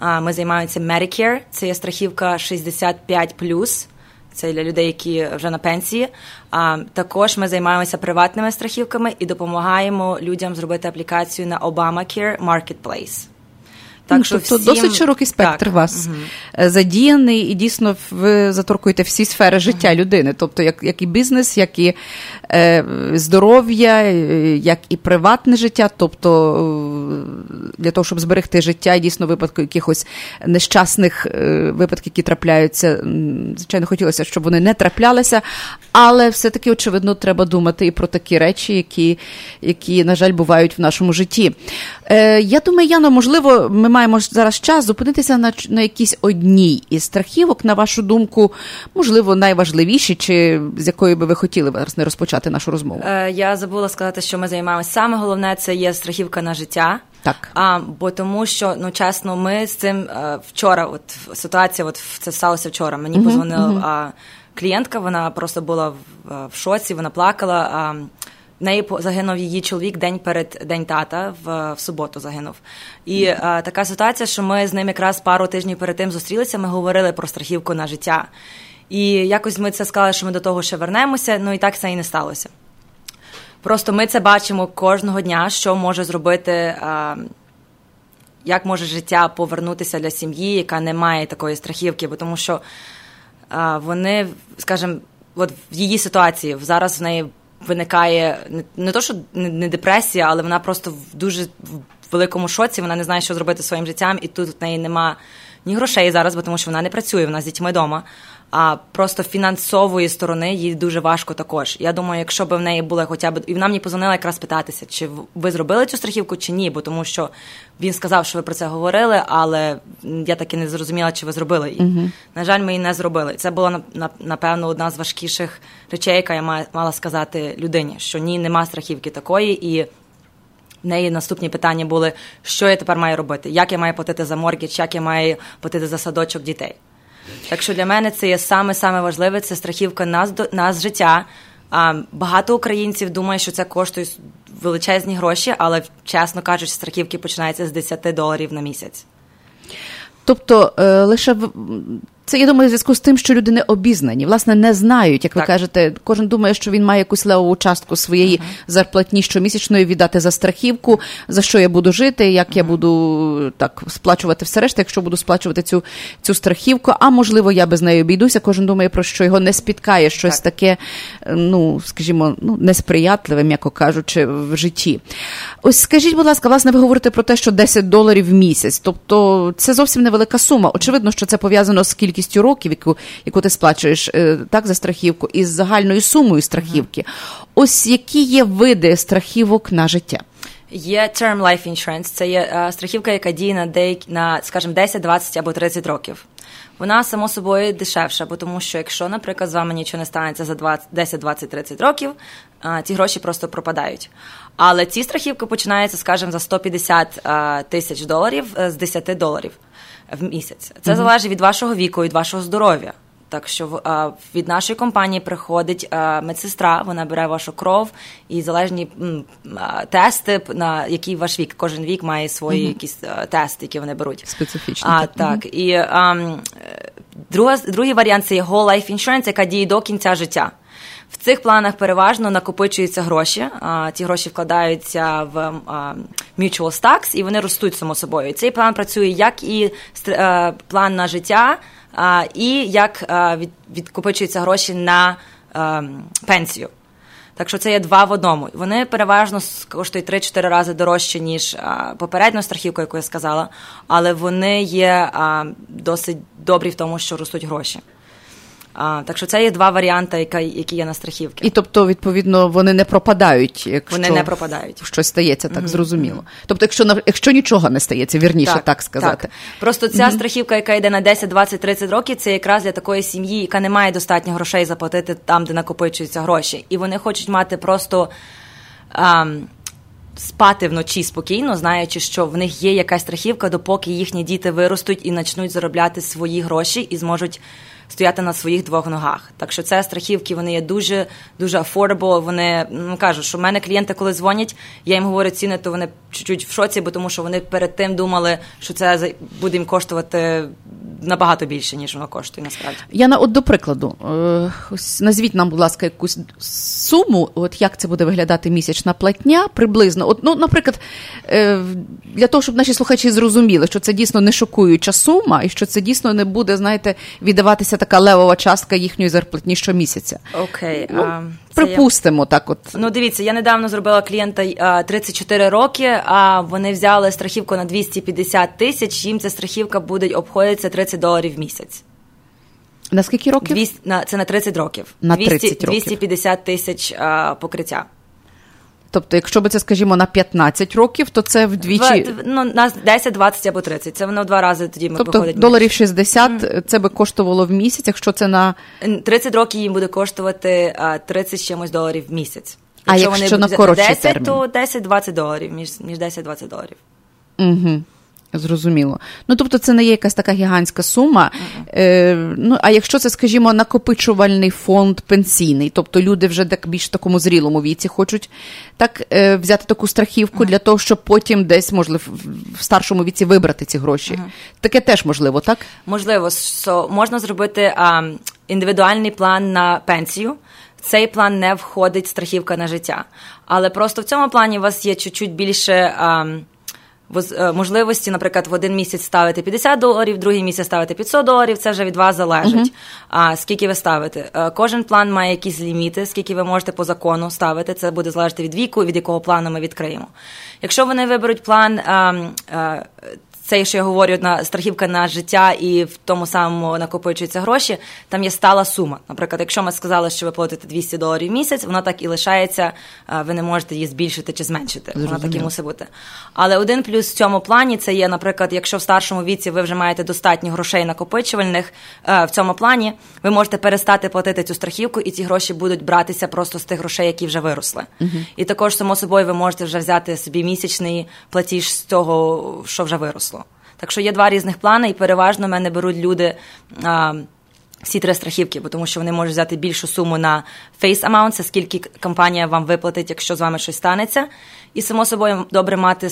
Ми займаємося Medicare, це є страхівка 65+, це для людей, які вже на пенсії. А також ми займаємося приватними страхівками і допомагаємо людям зробити аплікацію на Obamacare Marketplace. Так, ну, що тобто всім... досить широкий спектр так. вас угу. задіяний, і дійсно ви заторкуєте всі сфери життя угу. людини, тобто як як і бізнес, як і е, здоров'я, як і приватне життя, тобто е, для того, щоб зберегти життя, дійсно випадку якихось нещасних е, випадків, які трапляються. Звичайно, хотілося, щоб вони не траплялися, але все-таки, очевидно, треба думати і про такі речі, які, які на жаль, бувають в нашому житті. Е, Я думаю, Яно, можливо, ми маємо зараз час зупинитися на на якійсь одній із страхівок, на вашу думку, можливо, найважливіші, чи з якої би ви хотіли зараз не розпочати нашу розмову? Е, Я забула сказати, що ми займаємося саме головне це є страхівка на життя. Так. А, Бо тому, що ну чесно, ми з цим е, вчора, от ситуація, от це сталося вчора. Мені uh-huh, позвонила uh-huh. клієнтка, вона просто була в, в шоці, вона плакала. В неї загинув її чоловік день перед день тата в, в суботу загинув. І а, така ситуація, що ми з ним якраз пару тижнів перед тим зустрілися. Ми говорили про страхівку на життя. І якось ми це сказали, що ми до того ще вернемося. Ну і так це і не сталося. Просто ми це бачимо кожного дня, що може зробити. А, як може життя повернутися для сім'ї, яка не має такої страхівки, бо тому що а, вони, скажімо, от в її ситуації зараз в неї виникає не, то, що не депресія, але вона просто в дуже великому шоці. Вона не знає, що зробити своїм життям, і тут в неї нема ні грошей зараз, бо тому що вона не працює, вона з дітьми вдома а просто фінансової сторони їй дуже важко також. Я думаю, якщо б в неї були хоча б і вона мені позвонила якраз питатися, чи ви зробили цю страхівку, чи ні, бо тому що він сказав, що ви про це говорили, але я таки не зрозуміла, чи ви зробили її. Uh-huh. На жаль, ми її не зробили. Це була напевно одна з важкіших речей, яка я мала сказати людині, що ні, нема страхівки такої і. в неї наступні питання були, що я тепер маю робити, як я маю платити за моргідж, як я маю платити за садочок дітей. Так що для мене це є саме саме важливе, це страхівка нас нас життя. А, Багато українців думають, що це коштує величезні гроші, але чесно кажучи, страхівки починаються з 10 доларів на місяць. Тобто е, лише це я думаю, в зв'язку з тим, що люди не обізнані, власне, не знають, як ви так. кажете. Кожен думає, що він має якусь левову частку своєї uh-huh. зарплатні щомісячної віддати за страхівку, за що я буду жити, як uh-huh. я буду так сплачувати все решта, якщо буду сплачувати цю цю страхівку. А можливо, я без неї обійдуся. Кожен думає про що його не спіткає щось так. таке, ну скажімо, ну несприятливе, м'яко кажучи, в житті. Ось скажіть, будь ласка, власне, ви говорите про те, що 10 доларів в місяць, тобто це зовсім невелика сума. Очевидно, що це пов'язано з кількістю кількістю років, яку яку ти сплачуєш е, так за страхівку, із загальною сумою страхівки. Ось які є види страхівок на життя. Є Term Life Insurance, це є uh, страхівка, яка діє на деякі на, скажімо, 10, 20 або 30 років. Вона само собою дешевша, бо тому що якщо, наприклад, з вами нічого не станеться за 20, 10, 20, 30 років, uh, ці гроші просто пропадають. Але ці страхівки починаються, скажімо, за 150 uh, тисяч доларів з 10 доларів в місяць. Це mm-hmm. залежить від вашого віку, від вашого здоров'я. Так що а, від нашої компанії приходить а, медсестра, вона бере вашу кров і залежні м, а, тести, на який ваш вік. Кожен вік має свої mm-hmm. якісь тести, які вони беруть. Специфічні. А, так. Mm-hmm. І а, друга, другий варіант це є Whole Life Insurance, яка діє до кінця життя. В цих планах переважно накопичуються гроші. А, Ті гроші вкладаються в а, mutual stacks і вони ростуть само собою. Цей план працює як і а, е, план на життя, і як а, від, відкопичуються гроші на пенсію. Так що це є два в одному. Вони переважно коштують 3-4 рази дорожче, ніж а, попередню страхівку, яку я сказала, але вони є досить добрі в тому, що ростуть гроші. А, Так що це є два варіанти, які, які є на страхівки. І тобто, відповідно, вони не пропадають, якщо вони не пропадають. Щось стається, так mm-hmm. зрозуміло. Тобто, якщо якщо нічого не стається, вірніше так, так сказати. Так. Просто ця mm-hmm. страхівка, яка йде на 10, 20, 30 років, це якраз для такої сім'ї, яка не має достатньо грошей заплатити там, де накопичуються гроші. І вони хочуть мати просто. А, Спати вночі спокійно, знаючи, що в них є якась страхівка, допоки їхні діти виростуть і почнуть заробляти свої гроші і зможуть стояти на своїх двох ногах. Так що це страхівки, вони є дуже дуже affordable, Вони ну кажуть, що в мене клієнти, коли дзвонять, я їм говорю ціни, то вони чуть-чуть в шоці, бо тому що вони перед тим думали, що це буде їм коштувати набагато більше, ніж воно коштує. Насправді Яна, от до прикладу, е, ось назвіть нам, будь ласка, якусь суму. От як це буде виглядати місячна платня приблизно. От, ну, наприклад, е, для того, щоб наші слухачі зрозуміли, що це дійсно не шокуюча сума, і що це дійсно не буде, знаєте, віддаватися така левова частка їхньої зарплатні щомісяця. Окей. Ну, а, Припустимо, я... так от. Ну, дивіться, я недавно зробила клієнта 34 роки, а вони взяли страхівку на 250 тисяч, їм ця страхівка буде обходитися 30 доларів в місяць. На скільки років? 200, на, це на 30 роких. На 30 200, років. 250 тисяч а, покриття. Тобто, якщо би це, скажімо, на 15 років, то це вдвічі. Два, ну, на 10, 20 або 30. Це воно в два рази тоді ми тобто, виходить. доларів 60 mm. це би коштувало в місяць, якщо це на 30 років їм буде коштувати а, 30 чимось доларів в місяць. Якщо а якщо вони на коротший 10, термін? то 10-20 доларів, між, між 10-20 доларів. Угу. Зрозуміло. Ну тобто, це не є якась така гігантська сума. Е, Ну а якщо це, скажімо, накопичувальний фонд пенсійний, тобто люди вже так більш в такому зрілому віці хочуть так е, взяти таку страхівку для того, щоб потім десь можливо в старшому віці вибрати ці гроші. Таке теж можливо, так? Можливо, so, можна зробити а, індивідуальний план на пенсію. Цей план не входить страхівка на життя. Але просто в цьому плані у вас є чуть-чуть більше. А, можливості, наприклад, в один місяць ставити 50 доларів, в другий місяць ставити 500 доларів. Це вже від вас залежить. Uh-huh. А скільки ви ставите? Е, кожен план має якісь ліміти, скільки ви можете по закону ставити. Це буде залежати від віку, від якого плану ми відкриємо. Якщо вони виберуть план. А, ем, а, е, це, що я говорю, на страхівка на життя і в тому самому накопичуються гроші, там є стала сума. Наприклад, якщо ми сказали, що ви платите 200 доларів в місяць, вона так і лишається, ви не можете її збільшити чи зменшити. Зрозуміло. Вона так і мусить бути. Але один плюс в цьому плані це є, наприклад, якщо в старшому віці ви вже маєте достатньо грошей накопичувальних в цьому плані, ви можете перестати платити цю страхівку, і ці гроші будуть братися просто з тих грошей, які вже виросли. Uh-huh. І також, само собою, ви можете вже взяти собі місячний платіж з того, що вже виросло. Так що є два різних плани, і переважно мене беруть люди. А, всі три страхівки, бо тому що вони можуть взяти більшу суму на face amount, це скільки компанія вам виплатить, якщо з вами щось станеться. І само собою добре мати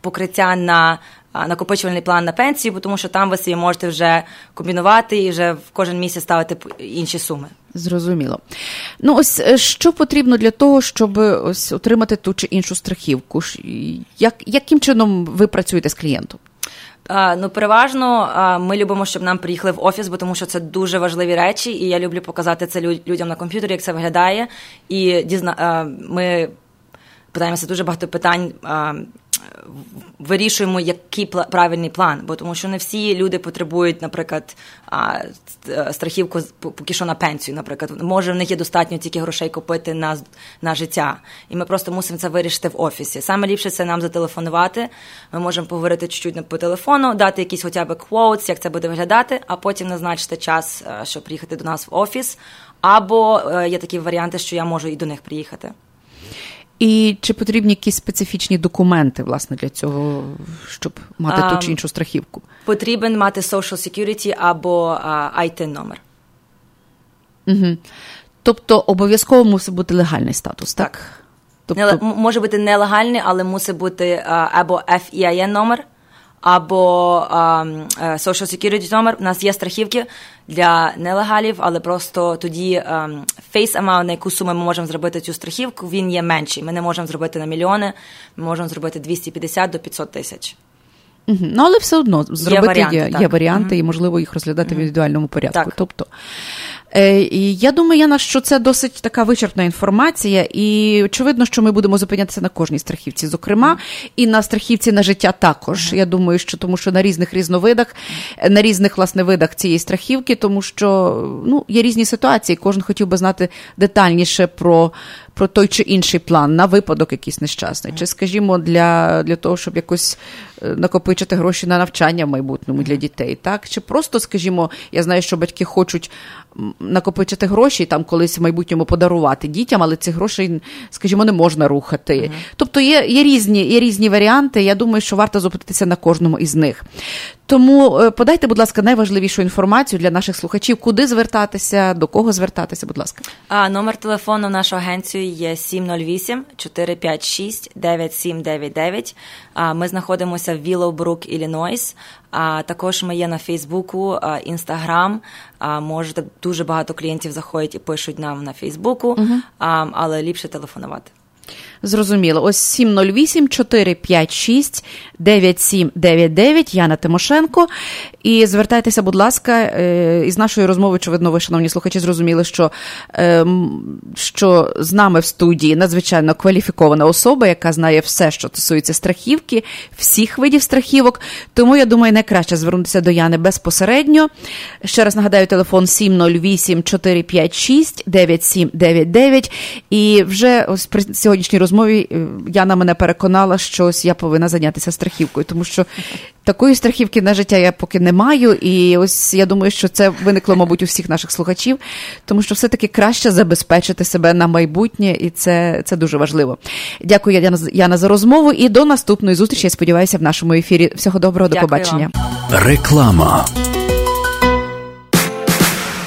покриття на накопичувальний план на пенсію, бо тому що там ви собі можете вже комбінувати і вже в кожен місяць ставити інші суми. Зрозуміло. Ну, ось е, що потрібно для того, щоб ось отримати ту чи іншу страхівку? Як, Яким чином ви працюєте з клієнтом? Ну, переважно ми любимо, щоб нам приїхали в офіс, бо тому що це дуже важливі речі, і я люблю показати це людям на комп'ютері, як це виглядає. І дізна ми питаємося дуже багато питань вирішуємо, який правильний план, бо тому що не всі люди потребують, наприклад, страхівку поки що на пенсію. Наприклад, може в них є достатньо тільки грошей купити на на життя, і ми просто мусимо це вирішити в офісі. Саме ліпше це нам зателефонувати. Ми можемо поговорити чуть-чуть по телефону, дати якісь хоча б quotes, як це буде виглядати, а потім назначити час, щоб приїхати до нас в офіс. Або е, є такі варіанти, що я можу і до них приїхати. І чи потрібні якісь специфічні документи власне для цього, щоб мати ту чи іншу страхівку? Потрібен мати Social Security або IT номер. Угу. Тобто обов'язково мусить бути легальний статус, так? так? Тобто... Не, може бути нелегальний, але мусить бути або FEIN номер або um, Social Security номер. У нас є страхівки для нелегалів, але просто тоді um, face amount, на яку суму ми можемо зробити цю страхівку, він є менший. Ми не можемо зробити на мільйони, ми можемо зробити 250 до 500 тисяч. Угу. Ну, але все одно зробити є варіанти, є, є варіанти угу. і можливо їх розглядати угу. в індивідуальному порядку. Так. Тобто, е, і я думаю, Яна, що це досить така вичерпна інформація, і очевидно, що ми будемо зупинятися на кожній страхівці, зокрема, і на страхівці на життя також. Я думаю, що тому що на різних різновидах, на різних власне видах цієї страхівки, тому що ну, є різні ситуації. Кожен хотів би знати детальніше про про той чи інший план на випадок якийсь нещасний, чи, скажімо, для для того, щоб якось е, накопичити гроші на навчання в майбутньому для дітей, так? Чи просто, скажімо, я знаю, що батьки хочуть накопичити гроші там колись в майбутньому подарувати дітям, але цих грошей, скажімо, не можна рухати. Mm-hmm. Тобто є є, різні є різні варіанти. Я думаю, що варто зупинитися на кожному із них. Тому е, подайте, будь ласка, найважливішу інформацію для наших слухачів, куди звертатися, до кого звертатися, будь ласка. А номер телефону нашої агенції є 708 456 9799. А ми знаходимося в Willowbrook, Іллінойс. А також ми є на Фейсбуку, Інстаграм. Можете дуже багато клієнтів заходять і пишуть нам на Фейсбуку, угу. але ліпше телефонувати. Зрозуміло. Ось 708 456 9799 Яна Тимошенко. І звертайтеся, будь ласка, е, із нашої розмови, очевидно, ви, шановні слухачі, зрозуміли, що ем, що з нами в студії надзвичайно кваліфікована особа, яка знає все, що стосується страхівки, всіх видів страхівок. Тому я думаю, найкраще звернутися до Яни безпосередньо. Ще раз нагадаю, телефон 708 456 9799. І вже ось при сьогоднішній розмові е, Яна мене переконала, що ось я повинна зайнятися страхівкою, тому що такої страхівки на життя я поки не маю. І ось я думаю, що це виникло, мабуть, у всіх наших слухачів, тому що все-таки краще забезпечити себе на майбутнє, і це це дуже важливо. Дякую, Яна, Яна, за розмову. І до наступної зустрічі. Я сподіваюся, в нашому ефірі. Всього доброго, Дякую до побачення. Вам. Реклама.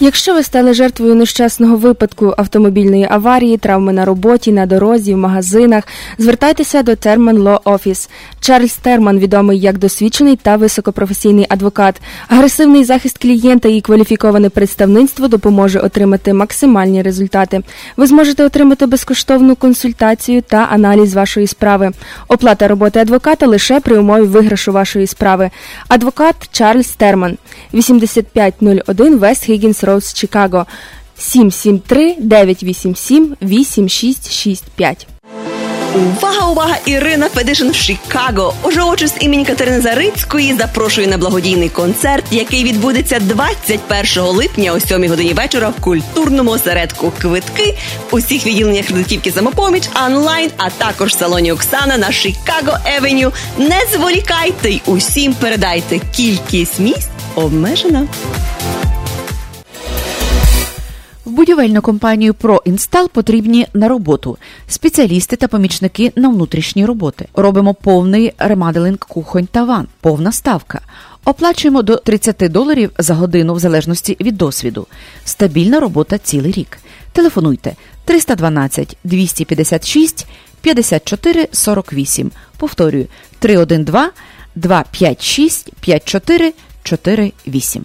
Якщо ви стали жертвою нещасного випадку автомобільної аварії, травми на роботі, на дорозі, в магазинах, звертайтеся до Терман Law Office. Чарльз Терман відомий як досвідчений та високопрофесійний адвокат. Агресивний захист клієнта і кваліфіковане представництво допоможе отримати максимальні результати. Ви зможете отримати безкоштовну консультацію та аналіз вашої справи. Оплата роботи адвоката лише при умові виграшу вашої справи. Адвокат Чарльз Терман, 8501 Вест Гіггінс Роуз, Чикаго, 773 987 8665. Увага, увага! Ірина Федишин в Чикаго. Уже участь імені Катерини Зарицької запрошує на благодійний концерт, який відбудеться 21 липня о 7 годині вечора в культурному осередку. Квитки у всіх відділеннях кредитівки самопоміч, онлайн, а також в салоні Оксана на Чикаго Евеню. Не зволікайте й усім передайте. Кількість місць обмежена. В будівельну компанію ProInstall потрібні на роботу спеціалісти та помічники на внутрішні роботи. Робимо повний ремаделинг кухонь та ван, повна ставка. Оплачуємо до 30 доларів за годину в залежності від досвіду. Стабільна робота цілий рік. Телефонуйте 312 256 54 48. Повторюю 312 256 54 48.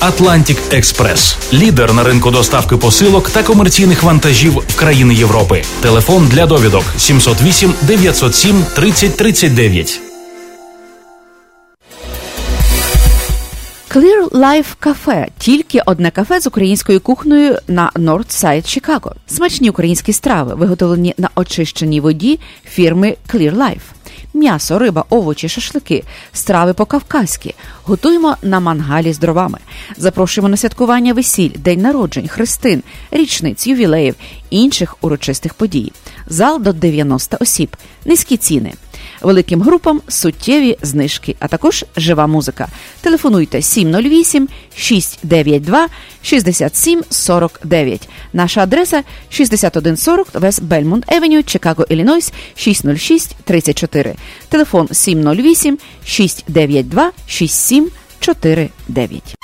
Atlantic Express. лідер на ринку доставки посилок та комерційних вантажів в країни Європи. Телефон для довідок 708 907 30 39. Clear Life Cafe – тільки одне кафе з українською кухнею на Нордсайд Чикаго. Смачні українські страви, виготовлені на очищеній воді фірми Clear Life. М'ясо, риба, овочі, шашлики, страви по-кавказьки. Готуємо на мангалі з дровами. Запрошуємо на святкування весіль, день народжень, хрестин, річниць, ювілеїв, інших урочистих подій. Зал до 90 осіб, низькі ціни. Великим групам суттєві знижки, а також жива музика. Телефонуйте 708 692 67 49. Наша адреса 6140 Вест Бельмонт Евеню, Чикаго, Іллінойс 606 34. Телефон 708 692 6749.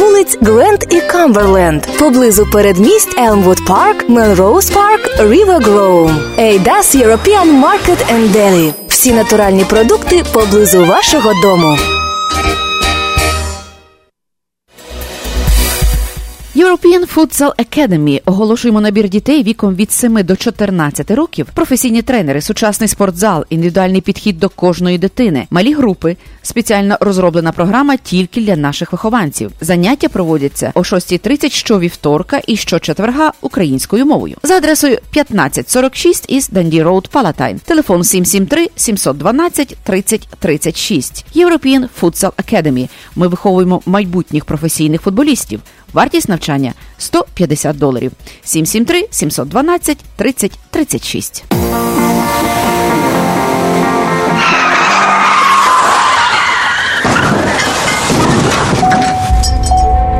вулиць Грент і Камберленд, поблизу передмість Елмвуд Парк, Мелроуз Парк, Рівер Гроув. Ейдас European Market and. Всі натуральні продукти поблизу вашого дому. European Futsal Academy оголошуємо набір дітей віком від 7 до 14 років, професійні тренери, сучасний спортзал, індивідуальний підхід до кожної дитини, малі групи, спеціально розроблена програма тільки для наших вихованців. Заняття проводяться о 6.30 щовівторка і щочетверга українською мовою. За адресою 1546 East Dundee Road Палатайн. Телефон 773 712 30 36. European Futsal Academy. Ми виховуємо майбутніх професійних футболістів. Вартість навчання 150 доларів. 773 712 30 36.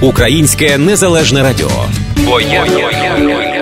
Українське незалежне радіо. Я